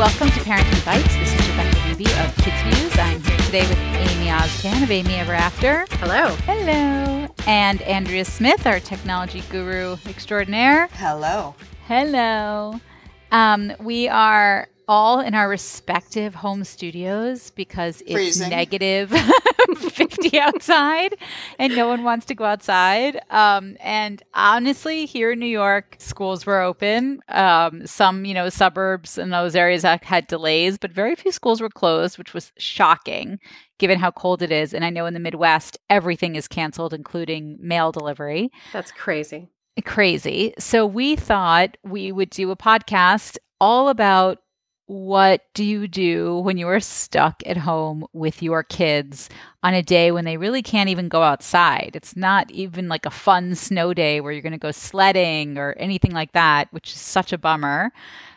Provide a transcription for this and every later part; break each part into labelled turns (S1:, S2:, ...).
S1: welcome to Parenting Bites. This is Rebecca Levey of KidzVuz. I'm here today with Amy Oztan of Amy Ever After.
S2: Hello.
S1: Hello. And Andrea Smith, our technology guru extraordinaire.
S3: Hello.
S1: Hello. Um, we are all in our respective home studios because it's
S3: Freezing.
S1: negative 50 outside and no one wants to go outside. Um, and honestly, here in New York, schools were open. Um, some, you know, suburbs and those areas had- had delays, but very few schools were closed, which was shocking given how cold it is. And I know in the Midwest, everything is canceled, including mail delivery
S2: That's crazy.
S1: crazy. So we thought we would do a podcast all about what do you do when you are stuck at home with your kids on a day when they really can't even go outside. It's not even like a fun snow day where you're going to go sledding or anything like that, which is such a bummer.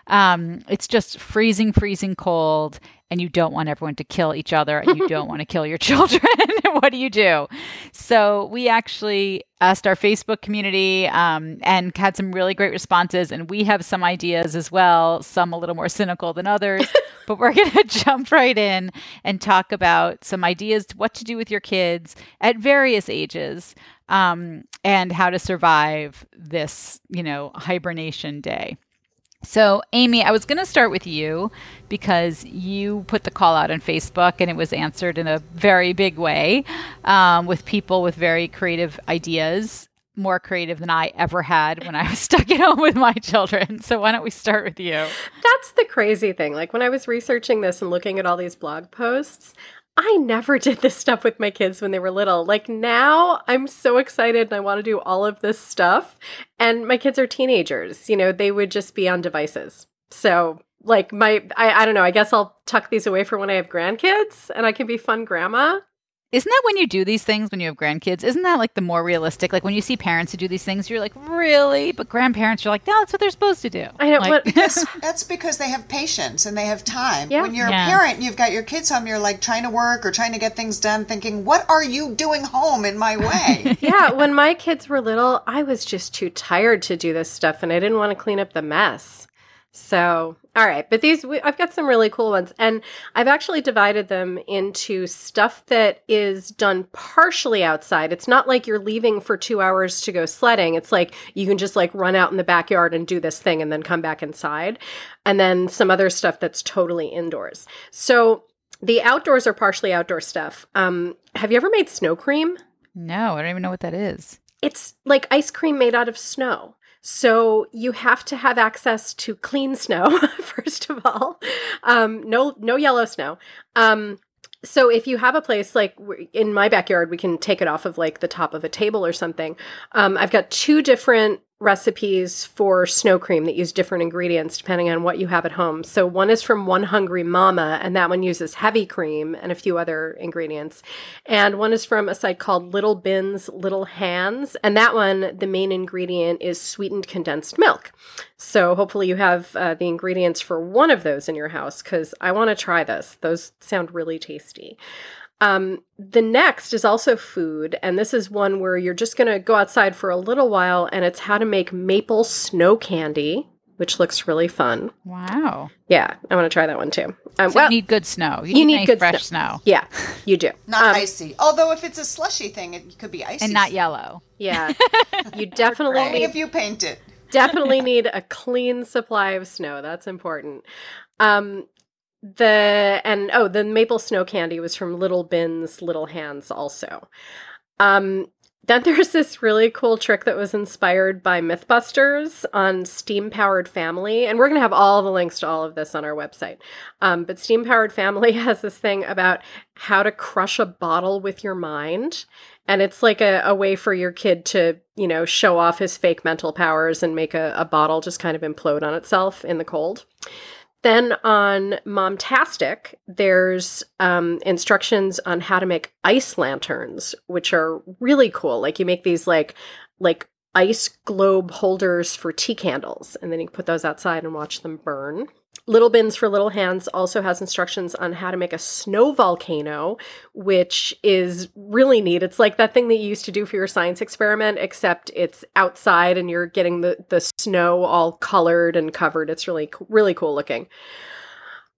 S1: Um, it's just freezing, freezing cold, and you don't want everyone to kill each other and you don't want to kill your children. what do you do? So we actually asked our Facebook community um, and had some really great responses. And we have some ideas as well, some a little more cynical than others. but we're going to jump right in and talk about some ideas to what to do with your kids at various ages um, and how to survive this, you know, hibernation day. So, Amy, I was going to start with you because you put the call out on Facebook and it was answered in a very big way um, with people with very creative ideas, more creative than I ever had when I was stuck at home with my children. So, why don't we start with you?
S2: That's the crazy thing. Like when I was researching this and looking at all these blog posts, I never did this stuff with my kids when they were little. Like now, I'm so excited and I want to do all of this stuff. And my kids are teenagers. You know, they would just be on devices. So, like, my, I, I don't know, I guess I'll tuck these away for when I have grandkids and I can be fun grandma.
S1: Isn't that when you do these things when you have grandkids? Isn't that like the more realistic? Like when you see parents who do these things, you're like, really? But grandparents, you're like, no, that's what they're supposed to do.
S2: I know,
S1: Like-
S2: but
S3: That's, that's because they have patience and they have time.
S2: Yeah.
S3: When you're
S1: Yeah.
S3: a parent, and you've got your kids home, you're like trying to work or trying to get things done, thinking, what are you doing home in my way?
S2: yeah, when my kids were little, I was just too tired to do this stuff and I didn't want to clean up the mess. So, all right, but these we, I've got some really cool ones and I've actually divided them into stuff that is done partially outside. It's not like you're leaving for 2 hours to go sledding. It's like you can just like run out in the backyard and do this thing and then come back inside. And then some other stuff that's totally indoors. So, the outdoors are partially outdoor stuff. Um, have you ever made snow cream?
S1: no, I don't even know what that is.
S2: it's like ice cream made out of snow. So you have to have access to clean snow first of all. Um, no, no yellow snow. Um, so if you have a place like in my backyard, we can take it off of like the top of a table or something. Um, I've got two different recipes for snow cream that use different ingredients depending on what you have at home. So one is from One Hungry Mama, and that one uses heavy cream and a few other ingredients. And one is from a site called Little Bins Little Hands, and that one the main ingredient is sweetened condensed milk. So hopefully you have uh, the ingredients for one of those in your house because I want to try this. Those sound really tasty. Um, the next is also food, and this is one where you're just going to go outside for a little while, and it's how to make maple snow candy, which looks really fun.
S1: Wow.
S2: Yeah, I want to try that one too. Um,
S1: So
S2: well,
S1: you need good snow.
S2: you need
S1: nice
S2: good
S1: fresh snow.
S2: yeah, you do.
S3: Not
S2: Um,
S3: icy. Although if it's a slushy thing, it could be icy.
S1: And not yellow.
S2: Yeah, you definitely
S3: Only
S2: need
S3: if you paint it.
S2: definitely need a clean supply of snow. That's important. Um, the and oh, the maple snow candy was from Little Bins, Little Hands, also. Um, then there's this really cool trick that was inspired by MythBusters on Steam Powered Family, and we're gonna have all the links to all of this on our website. Um, but Steam Powered Family has this thing about how to crush a bottle with your mind. And it's like a, a way for your kid to, you know, show off his fake mental powers and make a, a bottle just kind of implode on itself in the cold. Then on Momtastic, there's um, instructions on how to make ice lanterns, which are really cool. Like you make these like like ice globe holders for tea candles, and then you put those outside and watch them burn. Little Bins for Little Hands also has instructions on how to make a snow volcano, which is really neat. It's like that thing that you used to do for your science experiment, except it's outside and you're getting the, the snow all colored and covered. It's really, really cool looking.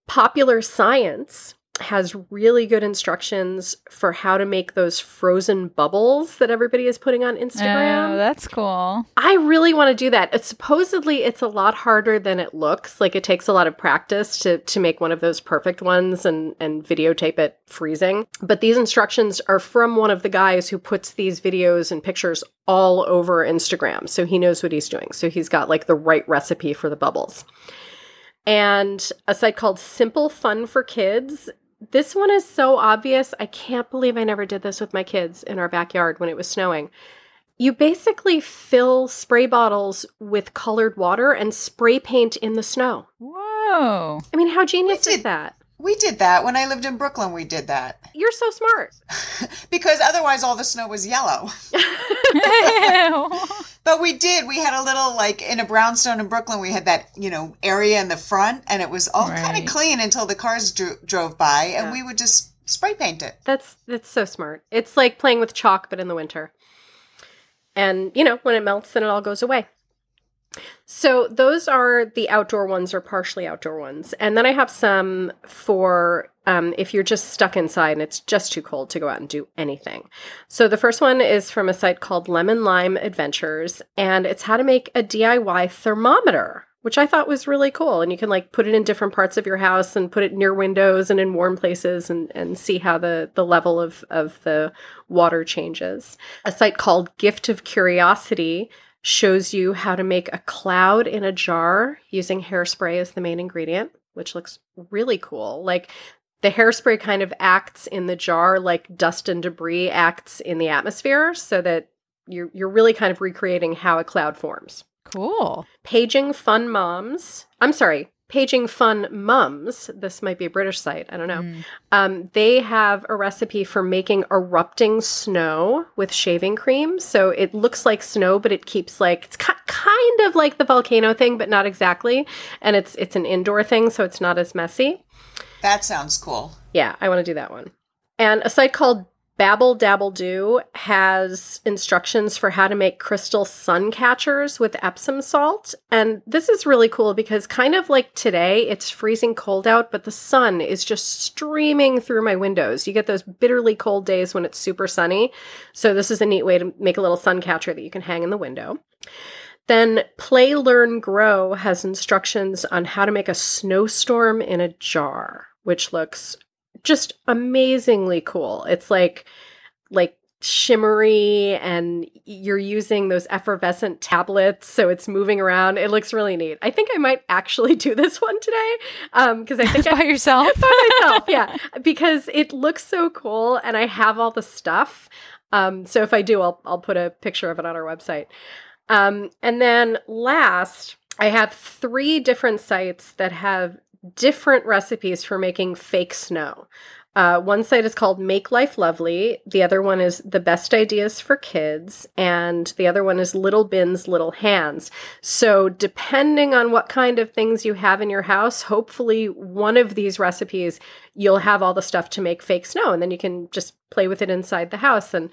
S2: Popular Science has really good instructions for how to make those frozen bubbles that everybody is putting on oh, Instagram.
S1: Oh, that's cool.
S2: I really want to do that. It's supposedly it's a lot harder than it looks. Like it takes a lot of practice to to make one of those perfect ones and and videotape it freezing. But these instructions are from one of the guys who puts these videos and pictures all over Instagram. So he knows what he's doing. So he's got like the right recipe for the bubbles. And a site called Simple Fun for Kids this one is so obvious. I can't believe I never did this with my kids in our backyard when it was snowing. You basically fill spray bottles with colored water and spray paint in the snow.
S1: Whoa.
S2: I mean, how genius
S3: We
S2: is that?
S3: We did that when I lived in Brooklyn. We did that
S2: You're so smart.
S3: because otherwise all the snow was yellow. But we did. We had a little like in a brownstone in Brooklyn. We had that you know area in the front, and it was all kind of clean until the cars dro- drove by, and
S2: Yeah.
S3: we would just spray paint it.
S2: That's that's so smart. It's like playing with chalk but in the winter. And you know, when it melts then it all goes away. So those are the outdoor ones or partially outdoor ones. And then I have some for um, if you're just stuck inside and it's just too cold to go out and do anything. So the first one is from a site called Lemon Lime Adventures, and it's how to make a DIY thermometer, which I thought was really cool. And you can like put it in different parts of your house and put it near windows and in warm places and, and see how the, the level of, of the water changes. A site called Gift of Curiosity shows you how to make a cloud in a jar using hairspray as the main ingredient, which looks really cool. Like the hairspray kind of acts in the jar like dust and debris acts in the atmosphere so that you're you're really kind of recreating how a cloud forms.
S1: cool.
S2: Paging Fun Moms. I'm sorry, Paging Fun Mums. This might be a British site. I don't know.
S1: Mm.
S2: Um, they have a recipe for making erupting snow with shaving cream. So it looks like snow, but it keeps like it's ki- kind of like the volcano thing, but not exactly. And it's it's an indoor thing, so it's not as messy.
S3: That sounds cool.
S2: Yeah, I want to do that one. And a site called Babble Dabble Do has instructions for how to make crystal sun catchers with Epsom salt. And this is really cool because, kind of like today, it's freezing cold out, but the sun is just streaming through my windows. You get those bitterly cold days when it's super sunny. So, this is a neat way to make a little sun catcher that you can hang in the window. Then Play, Learn, Grow has instructions on how to make a snowstorm in a jar, which looks just amazingly cool. It's like like shimmery and you're using those effervescent tablets so it's moving around. It looks really neat. I think I might actually do this one today um because I think I
S1: By yourself?
S2: by myself, yeah, because it looks so cool and I have all the stuff. Um, so if I do, I'll I'll put a picture of it on our website. Um, and then last, I have three different sites that have different recipes for making fake snow. Uh, one site is called Make Life Lovely. The other one is The Best Ideas for Kids. And the other one is Little Bins, Little Hands. So, depending on what kind of things you have in your house, hopefully one of these recipes, you'll have all the stuff to make fake snow. And then you can just play with it inside the house. And,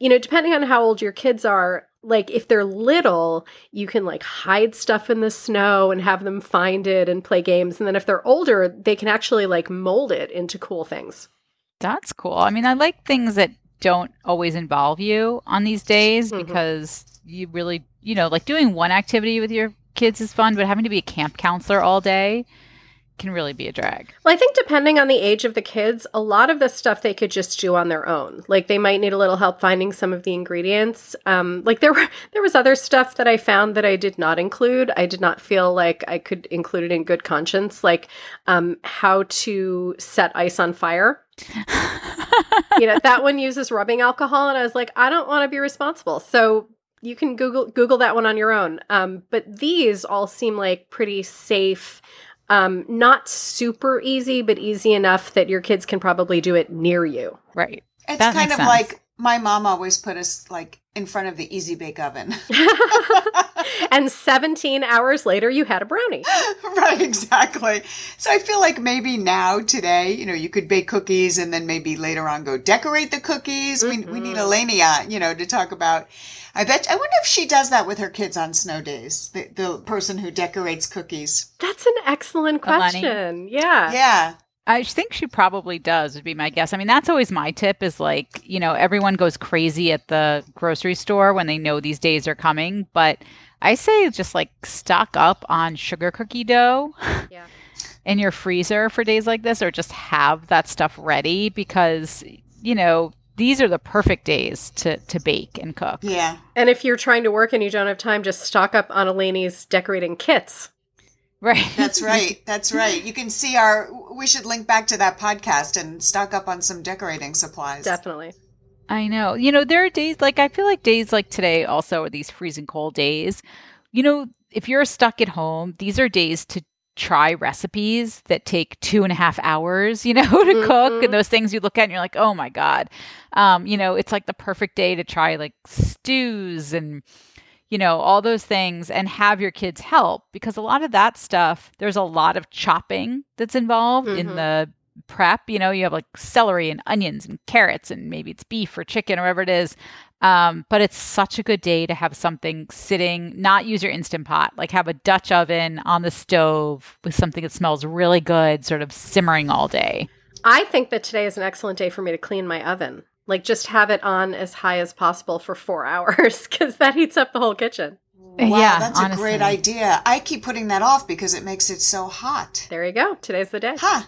S2: you know, depending on how old your kids are, like if they're little, you can like hide stuff in the snow and have them find it and play games. And then if they're older, they can actually like mold it into cool things.
S1: That's cool. I mean, I like things that don't always involve you on these days
S2: Mhm.
S1: because you really, you know, like doing one activity with your kids is fun, but having to be a camp counselor all day can really be a drag.
S2: Well, I think depending on the age of the kids, a lot of the stuff they could just do on their own. Like they might need a little help finding some of the ingredients. Um, like there were there was other stuff that I found that I did not include. I did not feel like I could include it in good conscience, like um, how to set ice on fire. you know that one uses rubbing alcohol, and I was like, I don't want to be responsible. So you can Google Google that one on your own. Um, but these all seem like pretty safe um, not super easy, but easy enough that your kids can probably do it near you.
S1: right.
S3: It's
S1: That
S3: kind of
S1: sense.
S3: like my mom always put us like in front of the Easy Bake Oven.
S2: and 17 hours later, you had a brownie.
S3: right, exactly. So I feel like maybe now, today, you know, you could bake cookies and then maybe later on go decorate the cookies. Mm-hmm. We, we need Elenia, you know, to talk about. I bet, I wonder if she does that with her kids on snow days, the, the person who decorates cookies.
S2: That's an excellent question.
S1: Eleni?
S2: Yeah.
S3: Yeah.
S1: I think she probably does, would be my guess. I mean, that's always my tip is like, you know, everyone goes crazy at the grocery store when they know these days are coming. But I say just like stock up on sugar cookie dough
S2: Yeah.
S1: in your freezer for days like this, or just have that stuff ready because, you know, these are the perfect days to, to bake and cook.
S3: Yeah.
S2: And if you're trying to work and you don't have time, just stock up on Eleni's decorating kits.
S1: Right.
S3: That's right. That's right. You can see our, we should link back to that podcast and stock up on some decorating supplies.
S2: Definitely.
S1: I know. You know, there are days like I feel like days like today also are these freezing cold days. You know, if you're stuck at home, these are days to try recipes that take two and a half hours, you know, to mm-hmm. cook and those things you look at and you're like, oh my God. Um, you know, it's like the perfect day to try like stews and you know, all those things and have your kids help because a lot of that stuff, there's a lot of chopping that's involved mm-hmm. in the prep. You know, you have like celery and onions and carrots and maybe it's beef or chicken or whatever it is. Um, but it's such a good day to have something sitting, not use your instant pot, like have a Dutch oven on the stove with something that smells really good, sort of simmering all day.
S2: I think that today is an excellent day for me to clean my oven. Like just have it on as high as possible for four hours because that heats up the whole kitchen.
S3: Wow,
S1: yeah,
S3: that's honestly. a great idea. I keep putting that off because it makes it so hot.
S2: There you go. Today's the day.
S3: Huh.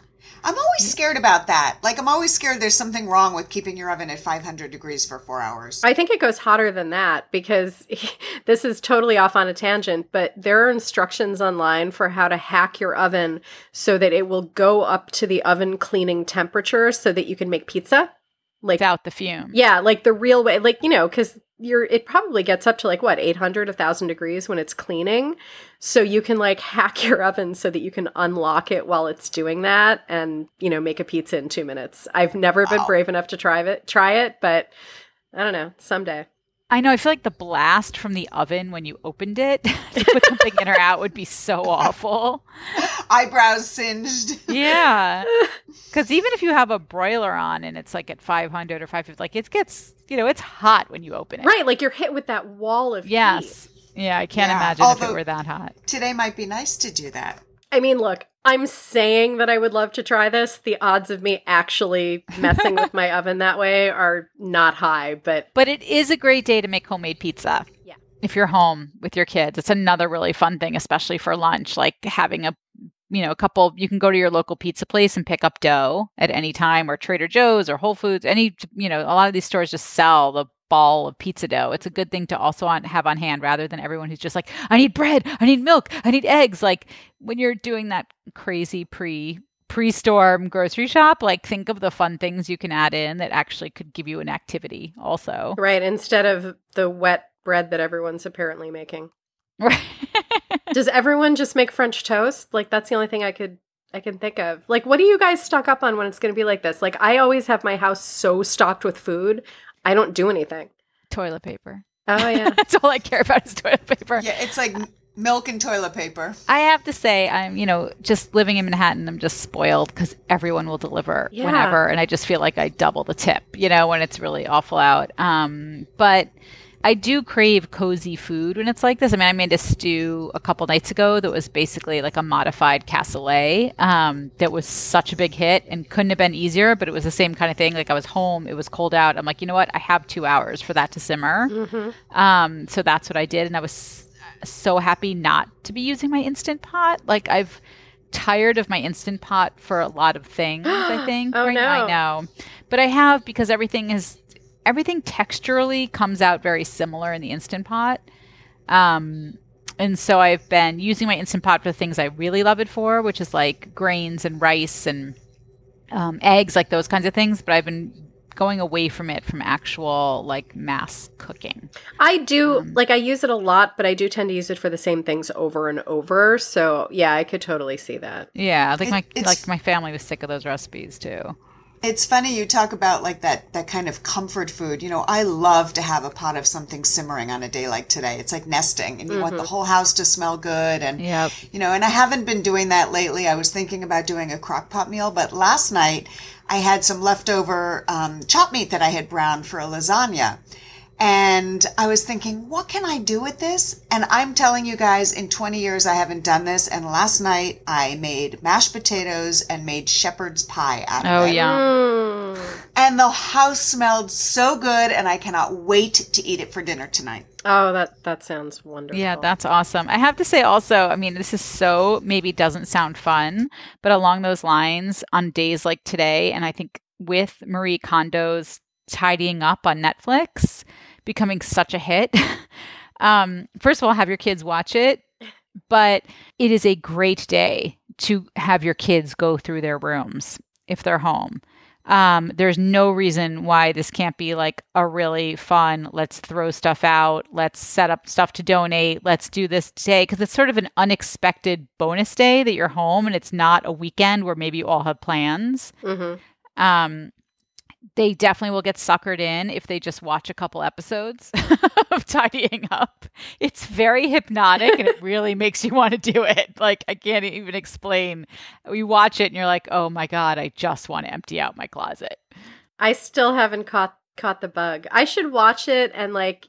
S3: I'm always scared about that. Like, I'm always scared there's something wrong with keeping your oven at 500 degrees for four hours.
S2: I think it goes hotter than that because this is totally off on a tangent, but there are instructions online for how to hack your oven so that it will go up to the oven cleaning temperature so that you can make pizza
S1: like without the fume.
S2: Yeah, like the real way, like you know, because you're it probably gets up to like what 800 1000 degrees when it's cleaning so you can like hack your oven so that you can unlock it while it's doing that and you know make a pizza in two minutes i've never wow. been brave enough to try it try it but i don't know someday
S1: I know. I feel like the blast from the oven when you opened it to put something in or out would be so awful.
S3: Eyebrows singed.
S1: Yeah. Because even if you have a broiler on and it's like at 500 or 550, like it gets, you know, it's hot when you open it.
S2: Right. Like you're hit with that wall of
S1: yes.
S2: Heat.
S1: Yeah. I can't yeah. imagine Although, if it were that hot.
S3: Today might be nice to do that.
S2: I mean, look, I'm saying that I would love to try this. The odds of me actually messing with my oven that way are not high, but
S1: But it is a great day to make homemade pizza.
S2: Yeah.
S1: If you're home with your kids, it's another really fun thing, especially for lunch, like having a you know, a couple you can go to your local pizza place and pick up dough at any time or Trader Joe's or Whole Foods. Any you know, a lot of these stores just sell the ball of pizza dough. It's a good thing to also on, have on hand rather than everyone who's just like, I need bread, I need milk, I need eggs. Like when you're doing that crazy pre pre-storm grocery shop, like think of the fun things you can add in that actually could give you an activity also.
S2: Right, instead of the wet bread that everyone's apparently making. Right. Does everyone just make French toast? Like that's the only thing I could I can think of. Like, what do you guys stock up on when it's going to be like this? Like, I always have my house so stocked with food. I don't do anything.
S1: Toilet paper.
S2: Oh yeah.
S1: That's all I care about is toilet paper.
S3: Yeah, it's like milk and toilet paper.
S1: I have to say, I'm, you know, just living in Manhattan, I'm just spoiled because everyone will deliver yeah. whenever. And I just feel like I double the tip, you know, when it's really awful out. Um, but I do crave cozy food when it's like this. I mean, I made a stew a couple nights ago that was basically like a modified cassoulet um, that was such a big hit and couldn't have been easier, but it was the same kind of thing. Like I was home, it was cold out. I'm like, you know what? I have two hours for that to simmer. Mm-hmm. Um, so that's what I did. And I was so happy not to be using my Instant Pot. Like I've tired of my Instant Pot for a lot of things, I think.
S2: oh,
S1: right
S2: no.
S1: I know. But I have because everything is everything texturally comes out very similar in the Instant Pot. Um, and so I've been using my Instant Pot for the things I really love it for, which is like grains and rice and um, eggs, like those kinds of things. But I've been going away from it from actual like mass cooking.
S2: I do um, like I use it a lot, but I do tend to use it for the same things over and over. So yeah, I could totally see that.
S1: Yeah, like my like my family was sick of those recipes too.
S3: It's funny you talk about like that that kind of comfort food. You know, I love to have a pot of something simmering on a day like today. It's like nesting and you mm-hmm. want the mm-hmm. whole house to smell good and
S1: yep.
S3: you know, and I haven't been doing that lately. I was thinking about doing a crock pot meal, but last night I had some leftover um, chop meat that I had browned for a lasagna. And I was thinking, what can I do with this? And I'm telling you guys, in 20 years, I haven't done this. And last night, I made mashed potatoes and made shepherd's pie out of
S1: oh,
S3: it.
S1: Oh, yeah. Mm.
S3: And the house smelled so good, and I cannot wait to eat it for dinner tonight.
S2: Oh, that that sounds wonderful.
S1: Yeah, that's awesome. I have to say also, I mean, this is so maybe doesn't sound fun, but along those lines, on days like today, and I think with Marie Kondo's tidying up on Netflix becoming such a hit. um, first of all, have your kids watch it, but it is a great day to have your kids go through their rooms if they're home. Um, there's no reason why this can't be like a really fun, let's throw stuff out, let's set up stuff to donate, let's do this today. Because it's sort of an unexpected bonus day that you're home and it's not a weekend where maybe you all have plans. Mm-hmm. Um, they definitely will get suckered in if they just watch a couple episodes of tidying up. It's very hypnotic and it really makes you want to do it. Like I can't even explain. You watch it and you're like, "Oh my god, I just want to empty out my closet."
S2: I still haven't caught caught the bug. I should watch it and like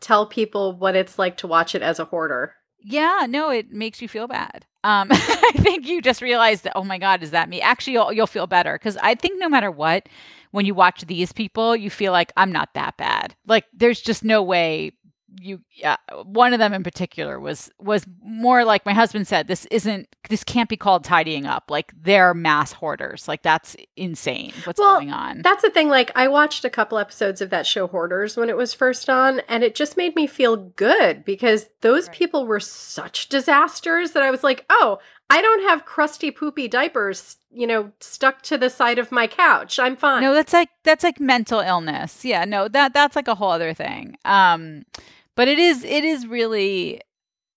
S2: tell people what it's like to watch it as a hoarder.
S1: Yeah, no, it makes you feel bad. Um, I think you just realize that, oh my God, is that me? Actually, you'll, you'll feel better because I think no matter what, when you watch these people, you feel like I'm not that bad. Like there's just no way you yeah one of them in particular was was more like my husband said this isn't this can't be called tidying up like they're mass hoarders like that's insane what's well, going on
S2: that's the thing like i watched a couple episodes of that show hoarders when it was first on and it just made me feel good because those right. people were such disasters that i was like oh I don't have crusty poopy diapers, you know, stuck to the side of my couch. I'm fine.
S1: No, that's like that's like mental illness. Yeah, no, that that's like a whole other thing. Um but it is it is really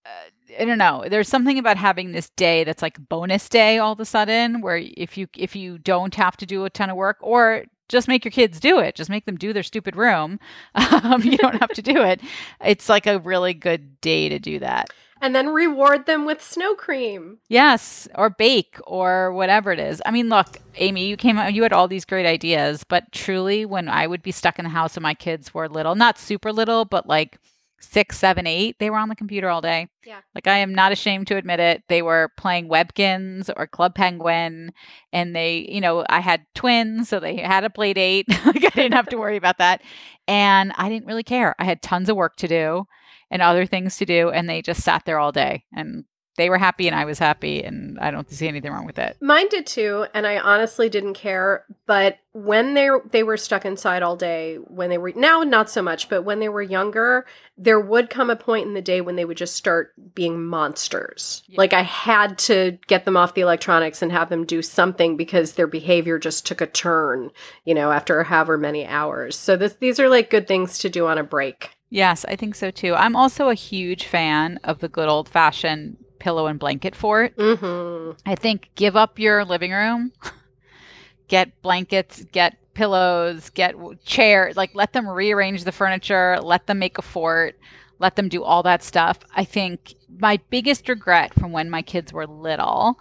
S1: uh, I don't know. There's something about having this day that's like bonus day all of a sudden where if you if you don't have to do a ton of work or just make your kids do it. Just make them do their stupid room. Um, you don't have to do it. It's like a really good day to do that
S2: and then reward them with snow cream.
S1: Yes, or bake or whatever it is. I mean, look, Amy, you came out, you had all these great ideas, but truly, when I would be stuck in the house and my kids were little, not super little, but like six, seven, eight, they were on the computer all day.
S2: Yeah.
S1: Like I am not ashamed to admit it. They were playing Webkinz or Club Penguin. And they, you know, I had twins, so they had a play date. like I didn't have to worry about that. And I didn't really care. I had tons of work to do and other things to do and they just sat there all day and they were happy and I was happy and I don't see anything wrong with it.
S2: Mine did too and I honestly didn't care but when they they were stuck inside all day when they were now not so much but when they were younger there would come a point in the day when they would just start being monsters. Yeah. Like I had to get them off the electronics and have them do something because their behavior just took a turn, you know, after however many hours. So this, these are like good things to do on a break.
S1: Yes, I think so too. I'm also a huge fan of the good old fashioned pillow and blanket fort. Mm-hmm. I think give up your living room, get blankets, get pillows, get chairs, like let them rearrange the furniture, let them make a fort, let them do all that stuff. I think my biggest regret from when my kids were little,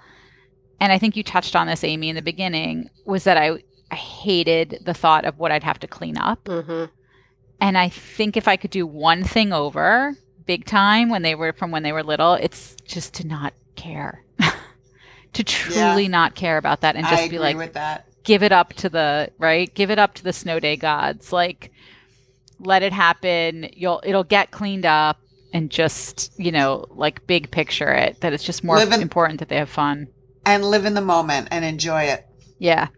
S1: and I think you touched on this, Amy, in the beginning, was that I, I hated the thought of what I'd have to clean up. Mm-hmm and I think if I could do one thing over big time when they were from when they were little, it's just to not care. to truly yeah. not care about that and just be like give it up to the right? Give it up to the snow day gods. Like let it happen. You'll it'll get cleaned up and just you know like big picture it that it's just more in, important that they have fun.
S3: And live in the moment and enjoy it.
S1: Yeah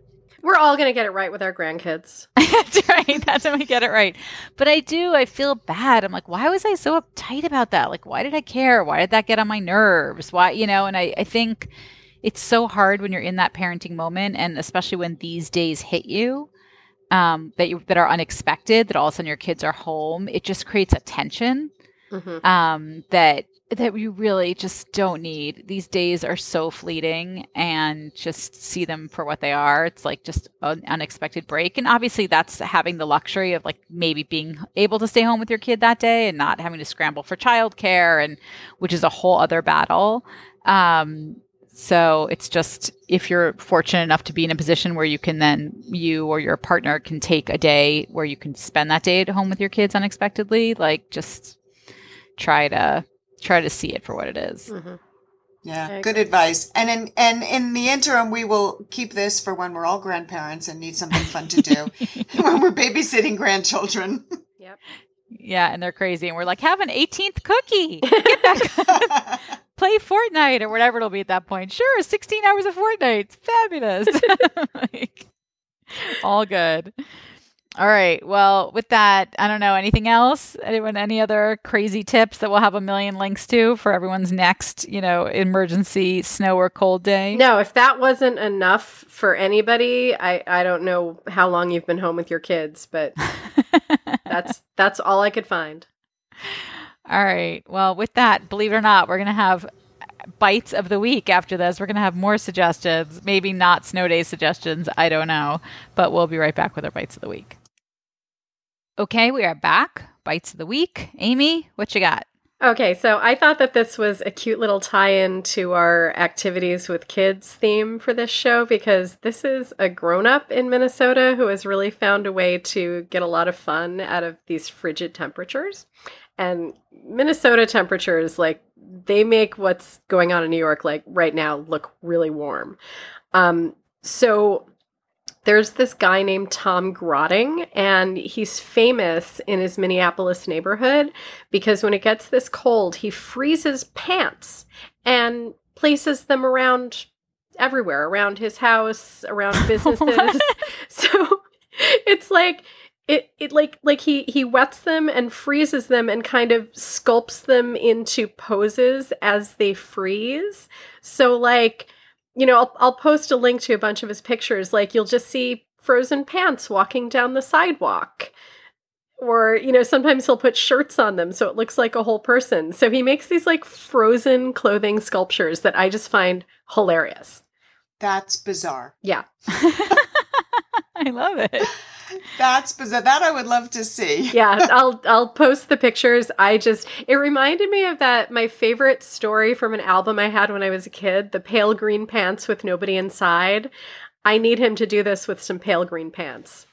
S2: we're all going to get it right with our grandkids.
S1: That's right. That's when we get it right. But I do, I feel bad. I'm like, why was I so uptight about that? Like, why did I care? Why did that get on my nerves? Why, you know, and I, I think it's so hard when you're in that parenting moment and especially when these days hit you um, that you that are unexpected, that all of a sudden your kids are home. It just creates a tension mm-hmm. um, that that we really just don't need. These days are so fleeting and just see them for what they are. It's like just an unexpected break. And obviously, that's having the luxury of like maybe being able to stay home with your kid that day and not having to scramble for childcare, and which is a whole other battle. Um, so it's just if you're fortunate enough to be in a position where you can then you or your partner can take a day where you can spend that day at home with your kids unexpectedly, like just try to try to see it for what it is.
S2: Mm-hmm.
S3: Yeah, good advice. And in and in the interim, we will keep this for when we're all grandparents and need something fun to do when we're babysitting grandchildren.
S2: Yep.
S1: Yeah, and they're crazy, and we're like, have an 18th cookie. Get back. Play Fortnite or whatever it'll be at that point. Sure, 16 hours of Fortnite. It's fabulous. like, all good. All right. Well, with that, I don't know anything else. Anyone, any other crazy tips that we'll have a million links to for everyone's next, you know, emergency snow or cold day?
S2: No, if that wasn't enough for anybody, I I don't know how long you've been home with your kids, but that's that's all I could find.
S1: All right. Well, with that, believe it or not, we're going to have bites of the week after this. We're going to have more suggestions, maybe not snow day suggestions. I don't know. But we'll be right back with our bites of the week. Okay, we are back. Bites of the week. Amy, what you got?
S2: Okay, so I thought that this was a cute little tie in to our activities with kids theme for this show because this is a grown up in Minnesota who has really found a way to get a lot of fun out of these frigid temperatures. And Minnesota temperatures, like, they make what's going on in New York, like right now, look really warm. Um, so there's this guy named Tom Grotting, and he's famous in his Minneapolis neighborhood because when it gets this cold, he freezes pants and places them around everywhere around his house, around businesses. so it's like it it like like he he wets them and freezes them and kind of sculpts them into poses as they freeze. So like you know, I'll, I'll post a link to a bunch of his pictures. Like, you'll just see frozen pants walking down the sidewalk. Or, you know, sometimes he'll put shirts on them so it looks like a whole person. So he makes these like frozen clothing sculptures that I just find hilarious.
S3: That's bizarre.
S2: Yeah.
S1: I love it.
S3: That's bizarre. That I would love to see.
S2: yeah, I'll I'll post the pictures. I just it reminded me of that my favorite story from an album I had when I was a kid, the pale green pants with nobody inside. I need him to do this with some pale green pants.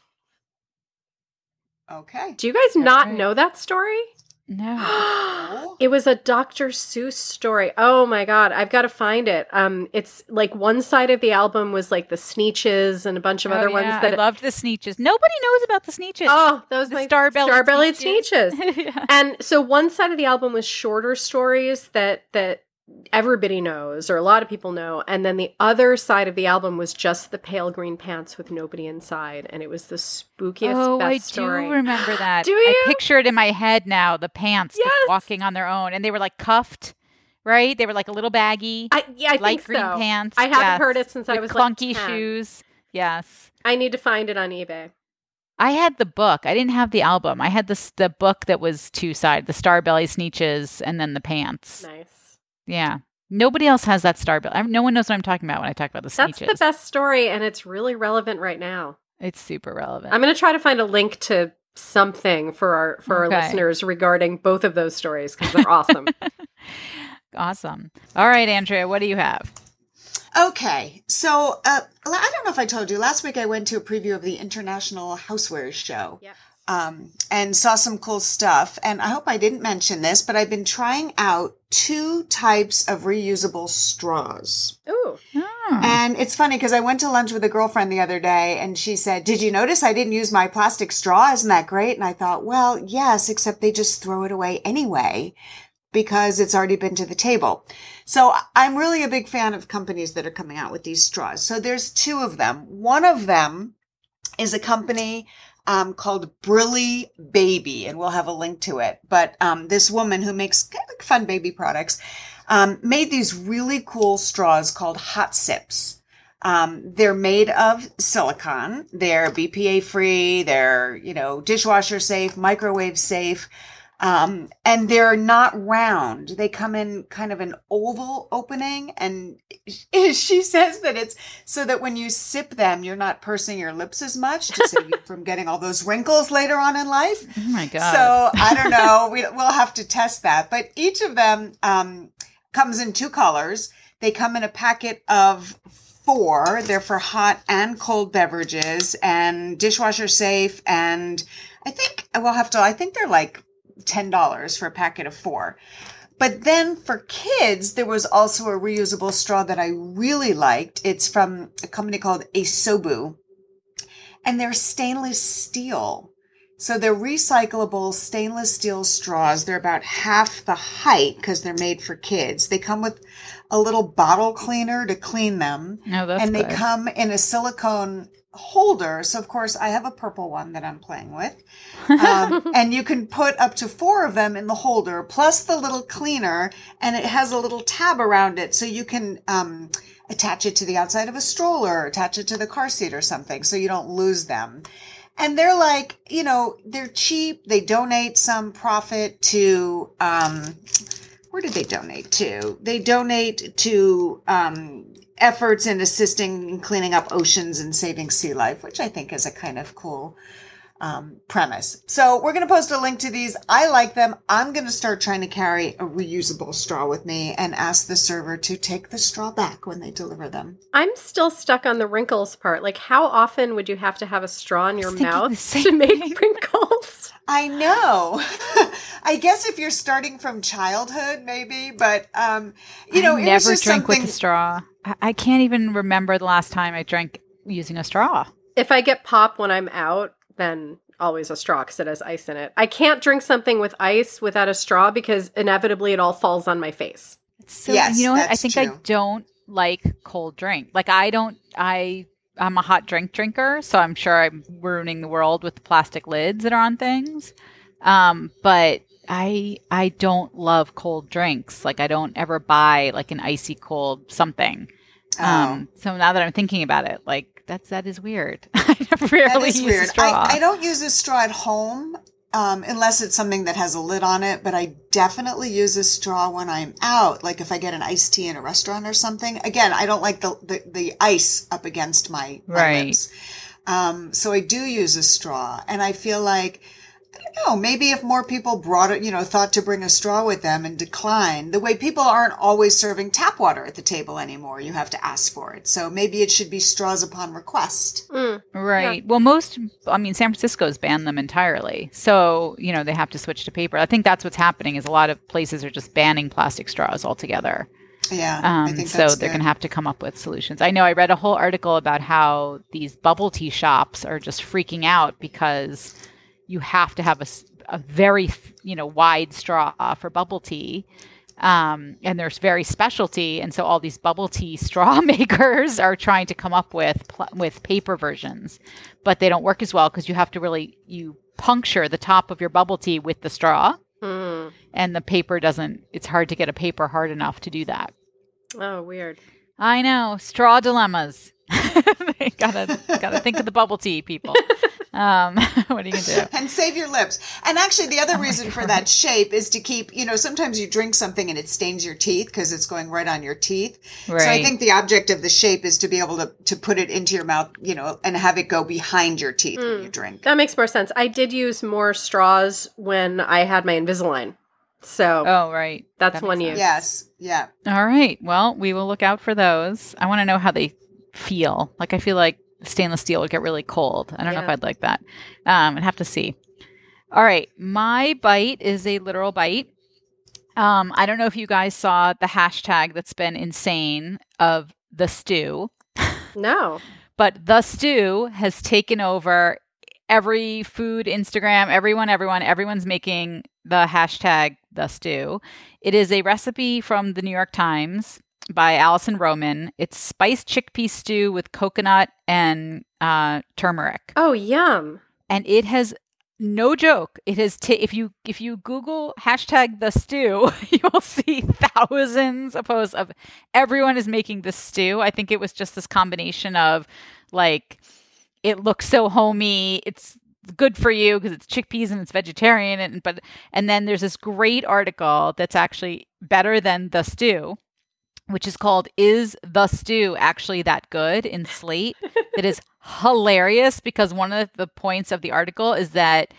S3: Okay.
S2: Do you guys not right. know that story?
S1: No.
S2: it was a Dr. Seuss story. Oh my god, I've got to find it. Um it's like one side of the album was like the Sneetches and a bunch of
S1: oh,
S2: other
S1: yeah.
S2: ones that
S1: I loved the Sneetches. Nobody knows about the Sneetches.
S2: Oh, those
S1: the
S2: my
S1: star-bellied,
S2: star-bellied
S1: Sneetches.
S2: Sneetches.
S1: yeah.
S2: And so one side of the album was shorter stories that that everybody knows or a lot of people know and then the other side of the album was just the pale green pants with nobody inside and it was the spookiest
S1: oh
S2: best
S1: i
S2: story.
S1: do remember that
S2: Do you?
S1: i picture it in my head now the pants just
S2: Yes.
S1: walking on their own and they were like cuffed right they were like a little baggy
S2: I, yeah, I
S1: light green
S2: so.
S1: pants
S2: I haven't
S1: yes,
S2: heard it since I was like
S1: clunky
S2: 10.
S1: shoes yes
S2: I need to find it on eBay.
S1: I had the book. I didn't have the album. I had the the book that was two side, the star belly Sneetches, and then the pants.
S2: Nice.
S1: Yeah. Nobody else has that star belly. No one knows what I'm talking about when I talk about the
S2: That's
S1: Sneetches.
S2: the best story and it's really relevant right now.
S1: It's super relevant.
S2: I'm going to try to find a link to something for our for
S1: Okay.
S2: our listeners regarding both of those stories because they're awesome.
S1: awesome. All right, Andrea, what do you have?
S3: Okay, so uh, I don't know if I told you last week I went to a preview of the International Housewares Show.
S2: Yep.
S3: Um, and saw some cool stuff. And I hope I didn't mention this, but I've been trying out two types of reusable straws.
S2: Ooh.
S1: Oh.
S3: And it's funny because I went to lunch with a girlfriend the other day and she said, Did you notice I didn't use my plastic straw? Isn't that great? And I thought, Well, yes, except they just throw it away anyway because it's already been to the table. So I'm really a big fan of companies that are coming out with these straws. So there's two of them. One of them is a company um, called Brilly Baby, and we'll have a link to it. But um, this woman who makes kind of fun baby products um, made these really cool straws called Hot Sips. Um, they're made of silicone. They're BPA free. They're, you know, dishwasher safe, microwave safe. Um, and they're not round. They come in kind of an oval opening. And she says that it's so that when you sip them, you're not pursing your lips as much to save you from getting all those wrinkles later on in life.
S1: Oh my God.
S3: So I don't know. we, we'll have to test that. But each of them um, comes in two colors. They come in a packet of four. They're for hot and cold beverages and dishwasher safe. And I think we'll have to, I think they're like $10 for a packet of four. But then for kids, there was also a reusable straw that I really liked. It's from a company called Asobu, and they're stainless steel. So they're recyclable stainless steel straws. They're about half the height because they're made for kids. They come with a little bottle cleaner to clean them.
S1: No, that's
S3: and they
S1: good.
S3: come in a silicone holder. So of course I have a purple one that I'm playing with. Um, and you can put up to four of them in the holder plus the little cleaner and it has a little tab around it. So you can, um, attach it to the outside of a stroller, attach it to the car seat or something so you don't lose them. And they're like, you know, they're cheap. They donate some profit to, um, where did they donate to? They donate to, um, efforts in assisting in cleaning up oceans and saving sea life, which I think is a kind of cool um, premise. So we're going to post a link to these. I like them. I'm going to start trying to carry a reusable straw with me and ask the server to take the straw back when they deliver them.
S2: I'm still stuck on the wrinkles part. Like, how often would you have to have a straw in your mouth to make wrinkles?
S3: I know. I guess if you're starting from childhood, maybe, but um, you know,
S1: I
S3: it was
S1: never
S3: just
S1: drink
S3: something.
S1: with a straw. I, I can't even remember the last time I drank using a straw.
S2: If I get pop when I'm out, then always a straw because it has ice in it. I can't drink something with ice without a straw because inevitably it all falls on my face.
S1: So
S3: Yes,
S1: you know what? I
S3: that's
S1: think I don't like cold drink. Like I don't I I'm a hot drink drinker, so I'm sure I'm ruining the world with the plastic lids that are on things. Um, but I I don't love cold drinks. Like I don't ever buy like an icy cold something.
S3: Oh.
S1: Um, so now that I'm thinking about it, like that's that is weird. I rarely use
S3: weird.
S1: a straw.
S3: I, I don't use a straw at home um, unless it's something that has a lid on it, but I definitely use a straw when I'm out. Like if I get an iced tea in a restaurant or something. Again, I don't like the, the, the ice up against my, my
S1: Right.
S3: lips. Um, so I do use a straw. And I feel like, I don't know, maybe if more people brought it, you know, thought to bring a straw with them and decline, the way people aren't always serving tap water at the table anymore, you have to ask for it. So maybe it should be straws upon request.
S2: Mm.
S1: Right. Well, most, I mean, San Francisco's banned them entirely. So, you know, they have to switch to paper. I think that's what's happening is a lot of places are just banning plastic straws altogether.
S3: Yeah. I
S1: Um,
S3: think
S1: so
S3: that's
S1: they're going to have to come up with solutions. I know I read a whole article about how these bubble tea shops are just freaking out because you have to have a, a very, you know, wide straw for bubble tea. Um, and there's very specialty, and so all these bubble tea straw makers are trying to come up with pl- with paper versions, but they don't work as well because you have to really you puncture the top of your bubble tea with the straw,
S2: Mm.
S1: and the paper doesn't. It's hard to get a paper hard enough to do that.
S2: Oh, weird.
S1: I know straw dilemmas. gotta gotta think of the bubble tea people. Um, what are you gonna do?
S3: and save your lips. And actually, the
S1: Oh
S3: other reason for that shape is to keep, you know, sometimes you drink something and it stains your teeth because it's going right on your teeth. Right. So I think the object of the shape is to be able to, to put it into your mouth, you know, and have it go behind your teeth when
S1: Hmm.
S3: you drink.
S2: That makes more sense. I did use more straws when I had my Invisalign. So
S1: Oh, right.
S2: That's
S1: That
S2: one
S1: sense.
S2: use.
S3: Yes. Yeah.
S1: All right. Well, we will look out for those. I want to know how they feel. Like I feel like stainless steel would get really cold. I don't know if I'd like that. Um, I'd have to see. All right. My bite is a literal bite. Um, I don't know if you guys saw the hashtag that's been insane of the stew,
S2: no.
S1: but the stew has taken over every food Instagram, everyone, everyone, everyone's making the hashtag the stew. It is a recipe from the New York Times by Alison Roman. It's spiced chickpea stew with coconut and uh, turmeric,
S2: Oh, yum.
S1: and it has no joke. It has ta- if you if you Google hashtag the stew, you will see thousands of posts of everyone is making this stew. I think it was just this combination of like it looks so homey. It's good for you because it's chickpeas and it's vegetarian and but and then there's this great article that's actually better than the stew which is called is the stew actually that good in slate? That is hilarious because one of the points of the article is that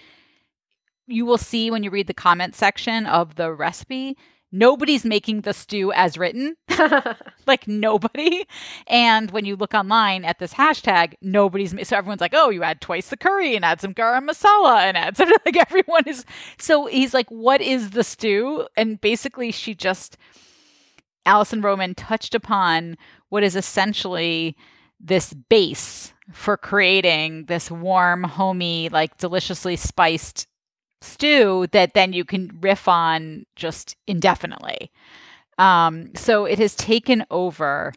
S1: you will see when you read the comment section of the recipe nobody's making the stew as written. Like nobody. And when you look online at this hashtag nobody's so everyone's like oh you add twice the curry and add some garam masala and add some like everyone is so he's like what is the stew? And basically she just Alison Roman touched upon what is essentially this base for creating this warm, homey, like deliciously spiced stew that then you can riff on just indefinitely. Um, so it has taken over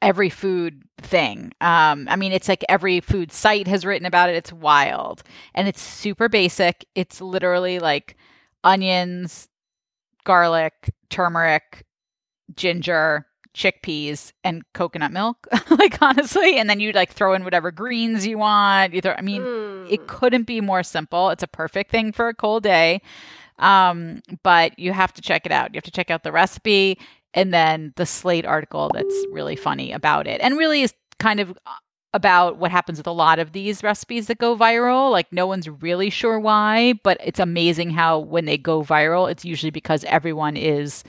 S1: every food thing. Um, I mean, it's like every food site has written about it. It's wild and it's super basic. It's literally like onions, garlic, turmeric, ginger, chickpeas, and coconut milk. like honestly, and then you like throw in whatever greens you want. Either I mean, mm. it couldn't be more simple. It's a perfect thing for a cold day. Um, but you have to check it out. You have to check out the recipe and then the Slate article that's really funny about it, and really is kind of uh, about what happens with a lot of these recipes that go viral. Like, no one's really sure why, but it's amazing how when they go viral, it's usually because everyone is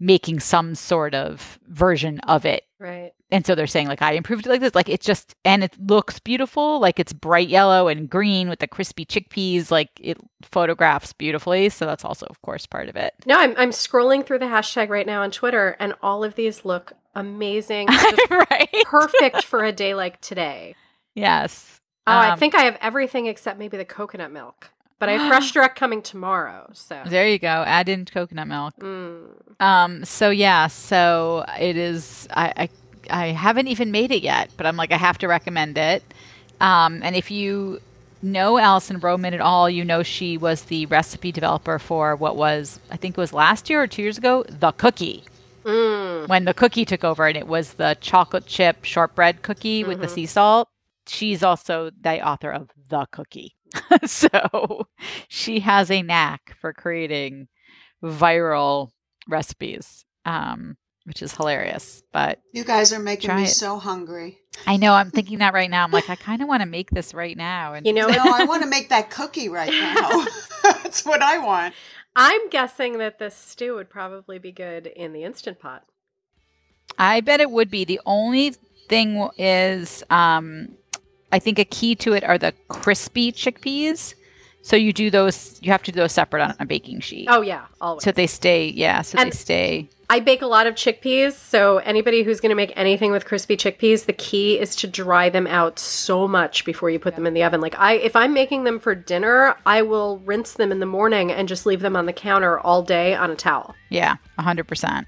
S1: making some sort of version of it.
S2: Right.
S1: And so they're saying like I improved it like this. Like it's just and it looks beautiful. Like it's bright yellow and green with the crispy chickpeas. Like it photographs beautifully. So that's also of course part of it.
S2: No, I'm I'm scrolling through the hashtag right now on Twitter and all of these look amazing.
S1: right.
S2: Perfect for a day like today.
S1: Yes.
S2: Oh, um, I think I have everything except maybe the coconut milk. But I have fresh direct coming tomorrow. So
S1: there you go. Add in coconut milk.
S2: Mm.
S1: Um. So yeah. So it is. I, I I haven't even made it yet, but I'm like I have to recommend it. Um. And if you know Alison Roman at all, you know she was the recipe developer for what was I think it was last year or two years ago, the cookie.
S2: Mm.
S1: When the cookie took over, and it was the chocolate chip shortbread cookie mm-hmm. with the mm-hmm. sea salt. She's also the author of the cookie. so she has a knack for creating viral recipes, um, which is hilarious. But
S3: you guys are making me it. so hungry.
S1: I know. I'm thinking that right now. I'm like, I kind of want to make this right now.
S2: And you know,
S3: no, I want to make that cookie right now. That's what I want.
S2: I'm guessing that this stew would probably be good in the instant pot.
S1: I bet it would be. The only thing is, um, I think a key to it are the crispy chickpeas. So you do those. You have to do those separate on a baking sheet.
S2: Oh yeah, always.
S1: So they stay. Yeah, so and they stay.
S2: I bake a lot of chickpeas, so anybody who's going to make anything with crispy chickpeas, the key is to dry them out so much before you put yeah. them in the oven. Like I, if I'm making them for dinner, I will rinse them in the morning and just leave them on the counter all day on a towel.
S1: Yeah, hundred percent.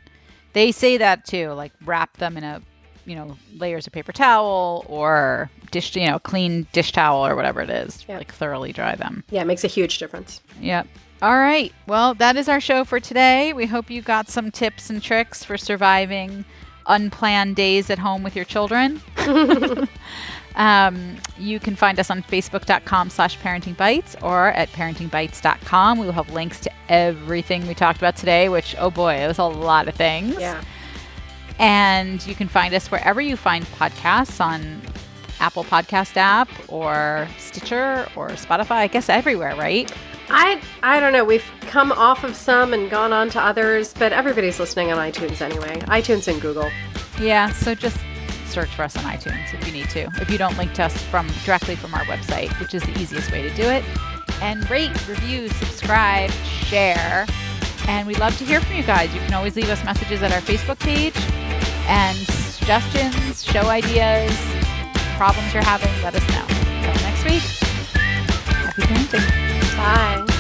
S1: They say that too. Like wrap them in a you know layers of paper towel or dish you know clean dish towel or whatever it is yep. like thoroughly dry them.
S2: Yeah it makes a huge difference.
S1: Yep. All right. Well that is our show for today. We hope you got some tips and tricks for surviving unplanned days at home with your children. Um, you can find us on facebook.com slash parenting bites or at parentingbites.com we will have links to everything we talked about today which oh boy it was a lot of things.
S2: Yeah
S1: and you can find us wherever you find podcasts on Apple Podcast app or Stitcher or Spotify. I guess everywhere, right?
S2: I I don't know. We've come off of some and gone on to others, but everybody's listening on iTunes anyway. iTunes and Google.
S1: Yeah, so just search for us on iTunes if you need to. If you don't link to us from directly from our website, which is the easiest way to do it. And rate, review, subscribe, share. And we'd love to hear from you guys. You can always leave us messages at our Facebook page and suggestions, show ideas, problems you're having, let us know. Until next week, happy parenting. Bye.